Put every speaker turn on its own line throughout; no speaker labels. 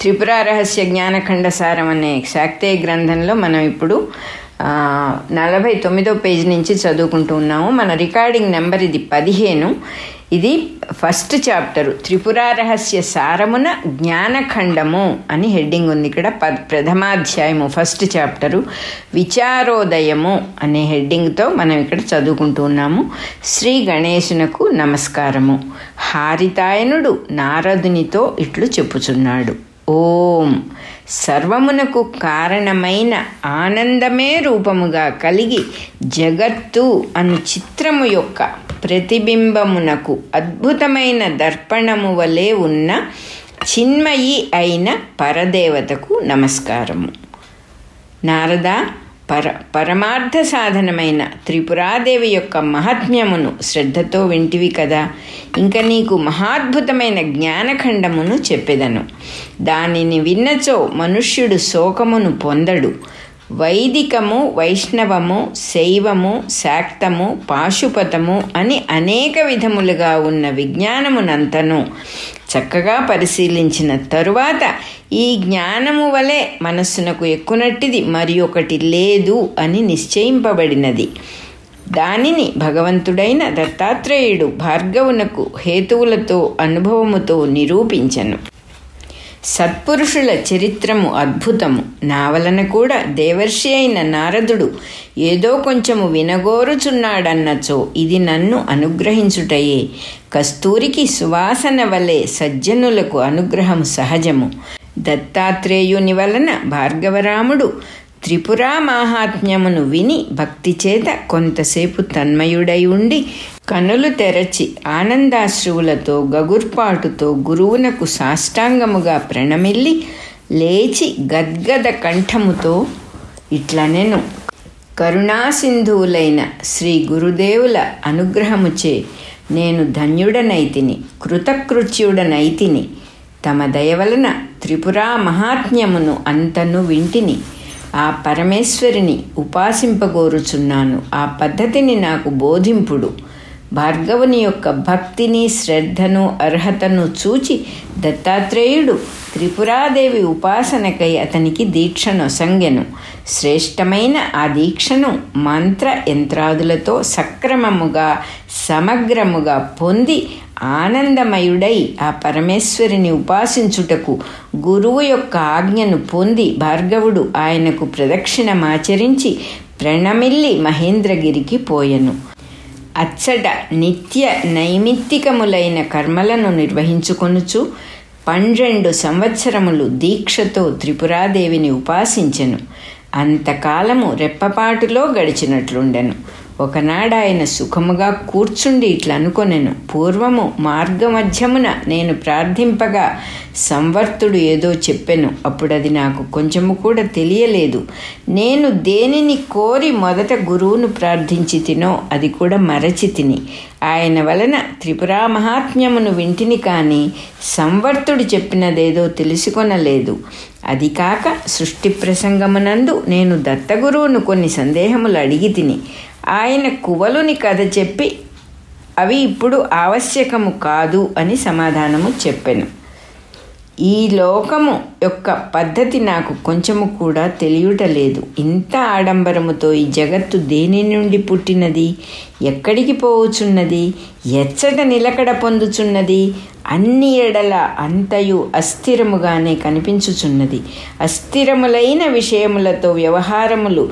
త్రిపుర రహస్య జ్ఞానఖండ సారం అనే శాక్తే గ్రంథంలో మనం ఇప్పుడు నలభై తొమ్మిదో పేజీ నుంచి చదువుకుంటూ ఉన్నాము. మన రికార్డింగ్ నెంబర్ ఇది పదిహేను. ఇది ఫస్ట్ చాప్టరు. త్రిపుర రహస్య సారమున జ్ఞానఖండము అని హెడ్డింగ్ ఉంది. ఇక్కడ ప ప్రథమాధ్యాయము ఫస్ట్ చాప్టరు. విచారోదయము అనే హెడ్డింగ్తో మనం ఇక్కడ చదువుకుంటూ ఉన్నాము. శ్రీ గణేశునకు నమస్కారము. హారితాయనుడు నారదునితో ఇట్లు చెప్పుచున్నాడు. ఓం. సర్వమునకు కారణమైన ఆనందమే రూపముగా కలిగి జగత్తు అను చిత్రము యొక్క ప్రతిబింబమునకు అద్భుతమైన దర్పణము వలె ఉన్న చిన్మయి అయిన పరదేవతకు నమస్కారము. నారదా పర పరమార్థ సాధనమైన త్రిపురాదేవి యొక్క మహాత్మ్యమును శ్రద్ధతో వింటివి కదా. ఇంక నీకు మహాద్భుతమైన జ్ఞానఖండమును చెప్పెదను. దానిని విన్నచో మనుష్యుడు శోకమును పొందడు. వైదికము వైష్ణవము శైవము శాక్తము పాశుపతము అని అనేక విధములుగా ఉన్న విజ్ఞానమునంతను చక్కగా పరిశీలించిన తరువాత ఈ జ్ఞానము వలె మనస్సునకు ఎక్కునట్టిది మరి ఒకటి లేదు అని నిశ్చయింపబడినది. దానిని భగవంతుడైన దత్తాత్రేయుడు భార్గవునకు హేతువులతో అనుభవముతో నిరూపించను. సత్పురుషుల చరిత్రము అద్భుతము. నా వలన కూడా దేవర్షి అయిన నారదుడు ఏదో కొంచెము వినగోరుచున్నాడన్నచో ఇది నన్ను అనుగ్రహించుటయే. కస్తూరికి సువాసన వలె సజ్జనులకు అనుగ్రహం సహజము. దత్తాత్రేయుని వలన భార్గవరాముడు త్రిపురా మాహాత్మ్యమును విని భక్తి చేత కొంతసేపు తన్మయుడై ఉండి కనులు తెరచి ఆనందాశ్రువులతో గగుర్పాటుతో గురువునకు సాష్టాంగముగా ప్రణమిల్లి లేచి గద్గద కంఠముతో ఇట్లనెను. కరుణాసింధువులైన శ్రీ గురుదేవుల అనుగ్రహముచే నేను ధన్యుడనైతిని కృతకృత్యుడనైతిని తమ దయవలన త్రిపురా మహాత్మ్యమును అంతను వింటిని. ఆ పరమేశ్వరిని ఉపాసింపగోరుచున్నాను. ఆ పద్ధతిని నాకు బోధింపుడు. భార్గవుని యొక్క భక్తిని శ్రద్ధను అర్హతను చూచి దత్తాత్రేయుడు త్రిపురాదేవి ఉపాసనకై అతనికి దీక్షను సంగెను శ్రేష్టమైన ఆ దీక్షను మంత్ర యంత్రాదులతో సక్రమముగా సమగ్రముగా పొంది ఆనందమయుడై ఆ పరమేశ్వరిని ఉపాసించుటకు గురువు యొక్క ఆజ్ఞను పొంది భార్గవుడు ఆయనకు ప్రదక్షిణమాచరించి ప్రణమిల్లి మహేంద్రగిరికి పోయెను. అచ్చట నిత్య నైమిత్తికములైన కర్మలను నిర్వహించుకొనుచు పన్నెండు సంవత్సరములు దీక్షతో త్రిపురాదేవిని ఉపాసించెను. అంతకాలము రెప్పపాటులో గడిచినట్లుండెను. ఒకనాడు ఆయన సుఖముగా కూర్చుండి ఇట్లా అనుకొనెను. పూర్వము మార్గమధ్యమున నేను ప్రార్థింపగా సంవర్తుడు ఏదో చెప్పెను. అప్పుడు అది నాకు కొంచెము కూడా తెలియలేదు. నేను దేనిని కోరి మొదట గురువును ప్రార్థించి తినో అది కూడా మరచి తిని. ఆయన వలన త్రిపురా మహాత్మ్యమును వింటిని కానీ సంవర్తుడు చెప్పినదేదో తెలుసుకొనలేదు. అది కాక సృష్టి ప్రసంగమునందు నేను దత్తగురువును కొన్ని సందేహములు అడిగి తిని. ఆయన కువలుని కథ చెప్పి అవి ఇప్పుడు ఆవశ్యకము కాదు అని సమాధానము చెప్పాను. ఈ లోకము యొక్క పద్ధతి నాకు కొంచెము కూడా తెలియటలేదు ఇంత ఆడంబరముతో ఈ జగత్తు దేని నుండి పుట్టినది? ఎక్కడికి పోవుచున్నది? ఎచ్చట నిలకడ పొందుచున్నది? అన్ని ఎడల అంతయు అస్థిరముగానే కనిపించుచున్నది. అస్థిరములైన విషయములతో వ్యవహారములు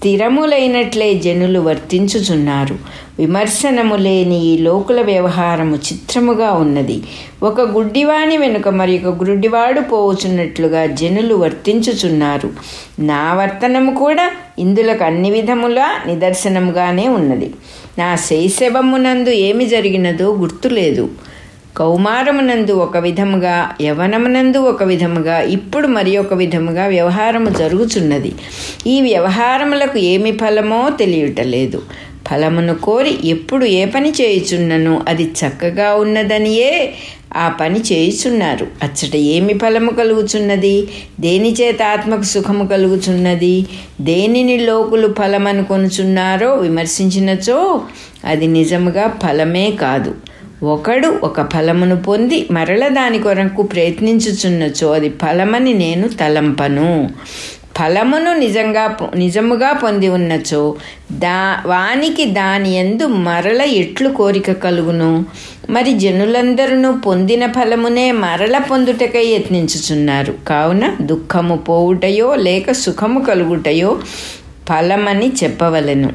స్థిరములైనట్లే జనులు వర్తించుచున్నారు. విమర్శనము లేని ఈ లోకుల వ్యవహారము చిత్రముగా ఉన్నది. ఒక గుడ్డివాణి వెనుక మరి ఒక గుడ్డివాడు పోవుచున్నట్లుగా జనులు వర్తించుచున్నారు. నా వర్తనము కూడా ఇందులకు అన్ని విధములా నిదర్శనముగానే ఉన్నది. నా శైశవమునందు ఏమి జరిగినదో గుర్తులేదు. కౌమారమునందు ఒక విధముగా యవనమునందు ఒక విధముగా ఇప్పుడు మరి ఒక విధముగా వ్యవహారము జరుగుచున్నది. ఈ వ్యవహారములకు ఏమి ఫలమో తెలియటలేదు. ఫలమును కోరి ఎప్పుడు ఏ పని చేయుచున్నను అది చక్కగా ఉన్నదనియే ఆ పని చేయుచున్నారు. అచ్చట ఏమి ఫలము కలుగుచున్నది? దేని చేత ఆత్మకు సుఖము కలుగుచున్నది? దేనిని లోకులు ఫలమనుకొనుచున్నారో విమర్శించినచో అది నిజముగా ఫలమే కాదు. ఒకడు ఒక ఫలమును పొంది మరల దాని కొరకు ప్రయత్నించుచున్నచో అది ఫలమని నేను తలంపను. ఫలమును నిజంగా నిజముగా పొంది ఉన్నచో దా వానికి దాని ఎందు మరల ఎట్లు కోరిక కలుగును? మరి జనులందరూ పొందిన ఫలమునే మరల పొందుటకై యత్నించుచున్నారు. కావున దుఃఖము పోవుటయో లేక సుఖము కలుగుటయో ఫలమని చెప్పవలను.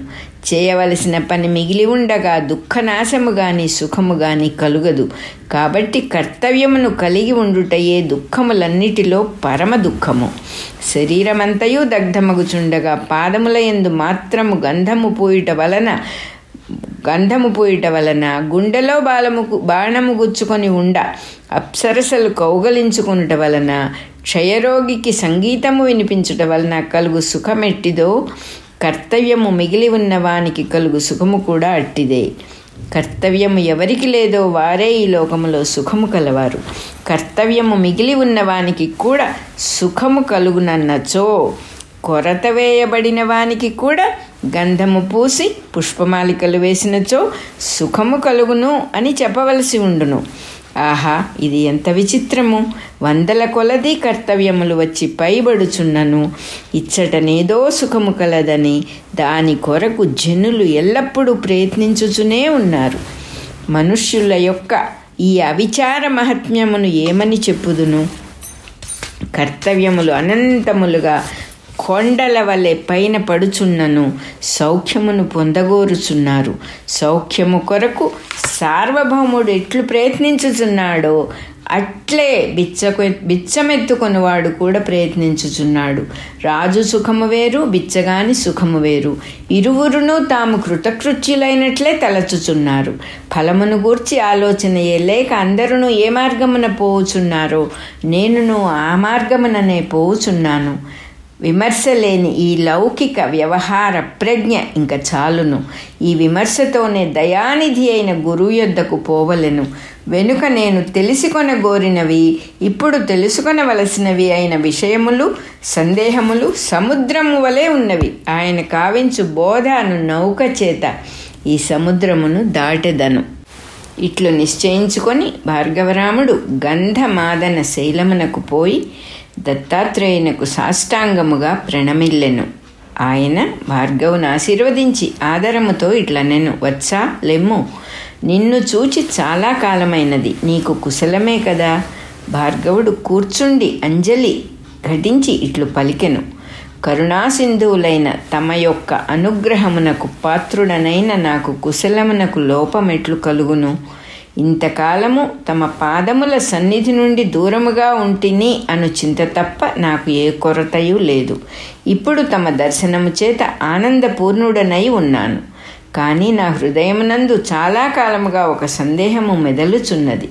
చేయవలసిన పని మిగిలి ఉండగా దుఃఖనాశము గాని సుఖము గాని కలుగదు. కాబట్టి కర్తవ్యమును కలిగి ఉండుటయే దుఃఖములన్నిటిలో పరమ దుఃఖము. శరీరమంతయు దగ్ధమగుచుండగా పాదముల ఎందు మాత్రము గంధము పోయిట వలన గంధము పోయిట వలన గుండెలో బాలము బాణము గుచ్చుకొని ఉండ అప్సరసలు కౌగలించుకునుట వలన క్షయరోగికి సంగీతము వినిపించుట వలన కలుగు సుఖమెట్టిదో కర్తవ్యము మిగిలి ఉన్నవానికి కలుగు సుఖము కూడా అట్టిదే. కర్తవ్యము ఎవరికి లేదో వారే ఈ లోకములో సుఖము కలవారు. కర్తవ్యము మిగిలి ఉన్నవానికి కూడా సుఖము కలుగునన్నచో కొరత వేయబడిన వానికి కూడా గంధము పూసి పుష్పమాలికలు వేసినచో సుఖము కలుగును అని చెప్పవలసి ఉండును. ఆహా ఇది ఎంత విచిత్రము! వందల కొలది కర్తవ్యములు వచ్చి పైబడుచున్నను. ఇచ్చటనేదో సుఖము కలదని దాని కొరకు జనులు ఎల్లప్పుడూ ప్రయత్నించుచునే ఉన్నారు. మనుష్యుల యొక్క ఈ అవిచార మహాత్మ్యమును ఏమని చెప్పుదును? కర్తవ్యములు అనంతములుగా కొండల వలె పైన పడుచున్నను సౌఖ్యమును పొందగోరుచున్నారు. సౌఖ్యము కొరకు సార్వభౌముడు ఎట్లు ప్రయత్నించుచున్నాడో అట్లే బిచ్చకు బిచ్చమెత్తుకొనివాడు కూడా ప్రయత్నించుచున్నాడు. రాజు సుఖము వేరు బిచ్చగాని సుఖము వేరు. ఇరువురును తాము కృతకృత్యులైనట్లే తలచుచున్నారు. ఫలమును గూర్చి ఆలోచన లేక అందరూ ఏ మార్గమున పోవుచున్నారో నేనును ఆ మార్గముననే పోవుచున్నాను. విమర్శ లేని ఈ లౌకిక వ్యవహార ప్రజ్ఞ ఇంక చాలును. ఈ విమర్శతోనే దయానిధి అయిన గురువు యొద్దకు పోవలెను. వెనుక నేను తెలుసుకొనగోరినవి ఇప్పుడు తెలుసుకొనవలసినవి అయిన విషయములు సందేహములు సముద్రము వలె ఉన్నవి. ఆయన కావించు బోధను నౌక చేత ఈ సముద్రమును దాటెదను. ఇట్లు నిశ్చయించుకొని భార్గవరాముడు గంధమాదన శైలమునకు పోయి దత్తాత్రేయునకు సాష్టాంగముగా ప్రణమిల్లెను. ఆయన భార్గవును ఆశీర్వదించి ఆదరముతో ఇట్లనెను వచ్చా? లెమ్ము. నిన్ను చూచి చాలా కాలమైనది. నీకు కుశలమే కదా? భార్గవుడు కూర్చుండి అంజలి ఘటించి ఇట్లు పలికెను. కరుణాసింధువులైన తమ యొక్క అనుగ్రహమునకు పాత్రుడనైన నాకు కుశలమునకు లోపమెట్లు కలుగును. ఇంతకాలము తమ పాదముల సన్నిధి నుండి దూరముగా ఉంటిని అను చింత తప్ప నాకు ఏ కొరతయు లేదు. ఇప్పుడు తమ దర్శనము చేత ఆనందపూర్ణుడనై ఉన్నాను. కానీ నా హృదయమునందు చాలా కాలముగా ఒక సందేహము మెదలుచున్నది.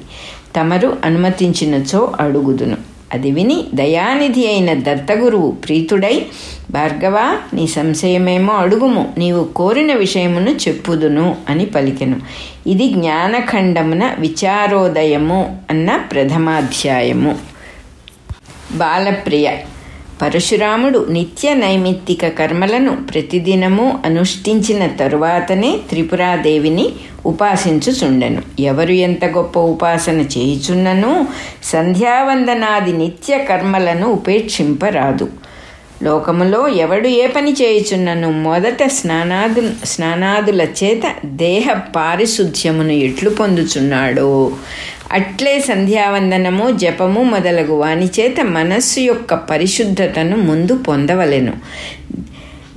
తమరు అనుమతించినచో అడుగుదును. అది విని దయానిధి అయిన దత్తగురువు ప్రీతుడై భార్గవ నీ సంశయమేమో అడుగుము. నీవు కోరిన విషయమును చెప్పుదును అని పలికెను. ఇది జ్ఞానఖండమున విచారోదయము అన్న ప్రథమాధ్యాయము. బాలప్రియ పరశురాముడు నిత్య నైమిత్తిక కర్మలను ప్రతిదినము అనుష్ఠించిన తరువాతనే త్రిపురాదేవిని ఉపాసించుచుండెను. ఎవరు ఎంత గొప్ప ఉపాసన చేయుచున్నను సంధ్యావందనాది నిత్య కర్మలను ఉపేక్షింపరాదు. లోకములో ఎవడు ఏ పని చేయుచున్నను మొదట స్నానాదు స్నానాదుల చేత దేహ పారిశుధ్యమును ఎట్లు పొందుచున్నాడో అట్లే సంధ్యావందనము జపము మొదలగు వాని చేత మనస్సు యొక్క పరిశుద్ధతను ముందు పొందవలెను.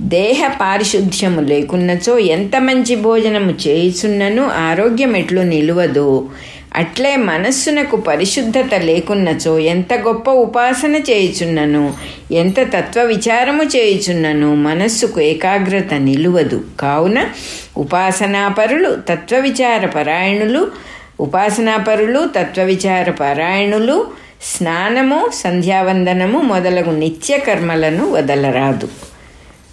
దేహ పారిశుద్ధ్యము లేకున్నచో ఎంత మంచి భోజనము చేయుచున్నను ఆరోగ్యం ఎట్లు నిలువదు. అట్లే మనస్సునకు పరిశుద్ధత లేకున్నచో ఎంత గొప్ప ఉపాసన చేయుచున్నను ఎంత తత్వ విచారము చేయుచున్నను మనస్సుకు ఏకాగ్రత నిలువదు. కావున ఉపాసనాపరులు తత్వ విచార పరాయణులు ఉపాసనాపరులు తత్వ విచార స్నానము సంధ్యావందనము మొదలగు నిత్యకర్మలను వదలరాదు.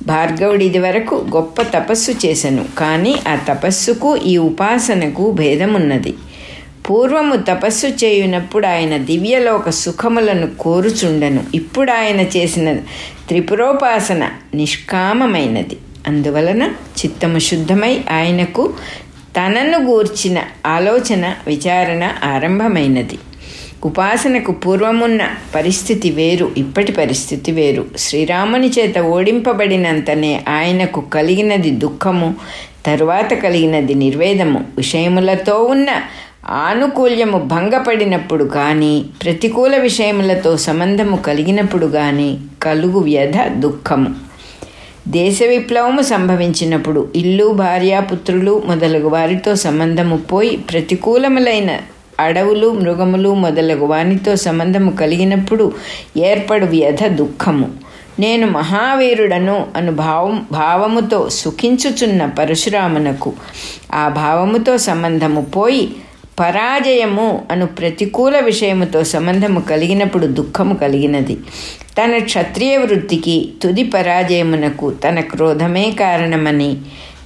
భార్గవుడు ఇదివరకు గొప్ప తపస్సు చేశను కానీ ఆ తపస్సుకు ఈ ఉపాసనకు భేదమున్నది. పూర్వము తపస్సు చేయునప్పుడు ఆయన దివ్యలోక సుఖములను కోరుచుండను. ఇప్పుడు ఆయన చేసిన త్రిపురోపాసన నిష్కామమైనది. అందువలన చిత్తము శుద్ధమై ఆయనకు తనను గూర్చిన ఆలోచన విచారణ ఆరంభమైనది. ఉపాసనకు పూర్వమున్న పరిస్థితి వేరు ఇప్పటి పరిస్థితి వేరు. శ్రీరాముని చేత ఓడింపబడినంతనే ఆయనకు కలిగినది దుఃఖము తరువాత కలిగినది నిర్వేదము. విషయములతో ఉన్న ఆనుకూల్యము భంగపడినప్పుడు కానీ ప్రతికూల విషయములతో సంబంధము కలిగినప్పుడు కానీ కలుగు వ్యధ దుఃఖము. దేశ విప్లవము సంభవించినప్పుడు ఇల్లు భార్యాపుత్రులు మొదలగు వారితో సంబంధము పోయి ప్రతికూలములైన అడవులు మృగములు మొదలగు వానితో సంబంధము కలిగినప్పుడు ఏర్పడు వ్యధ దుఃఖము. నేను మహావీరుడను అను భావం భావముతో సుఖించుచున్న పరశురామునకు ఆ భావముతో సంబంధము పోయి పరాజయము అను ప్రతికూల విషయముతో సంబంధము కలిగినప్పుడు దుఃఖము కలిగినది. తన క్షత్రియ వృత్తికి తుది పరాజయమునకు తన క్రోధమే కారణమని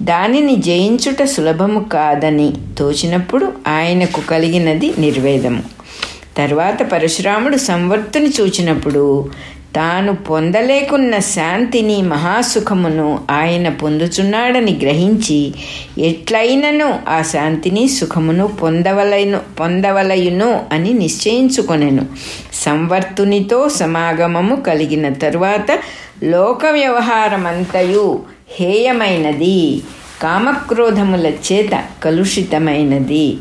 దానిని జయించుట సులభము కాదని తోచినప్పుడు ఆయనకు కలిగినది నిర్వేదము. తర్వాత పరశురాముడు సంవర్తుని చూచినప్పుడు తాను పొందలేకున్న శాంతిని మహాసుఖమును ఆయన పొందుచున్నాడని గ్రహించి ఎట్లయినను ఆ శాంతిని సుఖమును పొందవలైను పొందవలయును అని నిశ్చయించుకొనెను. సంవర్తునితో సమాగమము కలిగిన తరువాత లోక వ్యవహారమంతయు హేయమైనది కామక్రోధముల చేత కలుషితమైనది.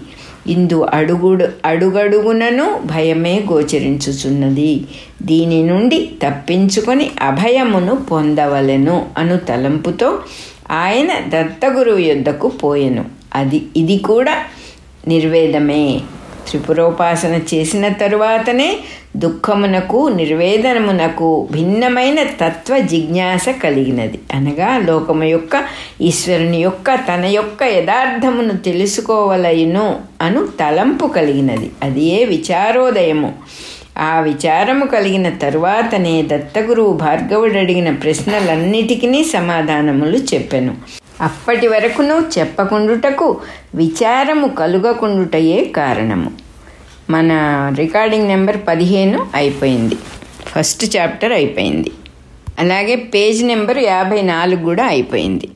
ఇందు అడుగుడు అడుగడుగునను భయమే గోచరించుచున్నది. దీని నుండి తప్పించుకొని అభయమును పొందవలెను అను తలంపుతో ఆయన దత్తగురువు యొద్దకు పోయెను. అది ఇది కూడా నిర్వేదమే. త్రిపురోపాసన చేసిన తరువాతనే దుఃఖమునకు నిర్వేదనమునకు భిన్నమైన తత్వ జిజ్ఞాస కలిగినది. అనగా లోకము యొక్క ఈశ్వరుని యొక్క తన యొక్క యథార్థమును తెలుసుకోవలయును అను తలంపు కలిగినది. అది ఏ విచారోదయము? ఆ విచారము కలిగిన తరువాతనే దత్తగురువు భార్గవుడు అడిగిన ప్రశ్నలన్నిటికీ సమాధానములు చెప్పెను. అప్పటి వరకును చెప్పకుండుటకు విచారము కలుగకుండుటయే కారణము. మన రికార్డింగ్ నెంబర్ పదిహేను అయిపోయింది. ఫస్ట్ చాప్టర్ అయిపోయింది. అలాగే పేజ్ నెంబర్ యాభై నాలుగు కూడా అయిపోయింది.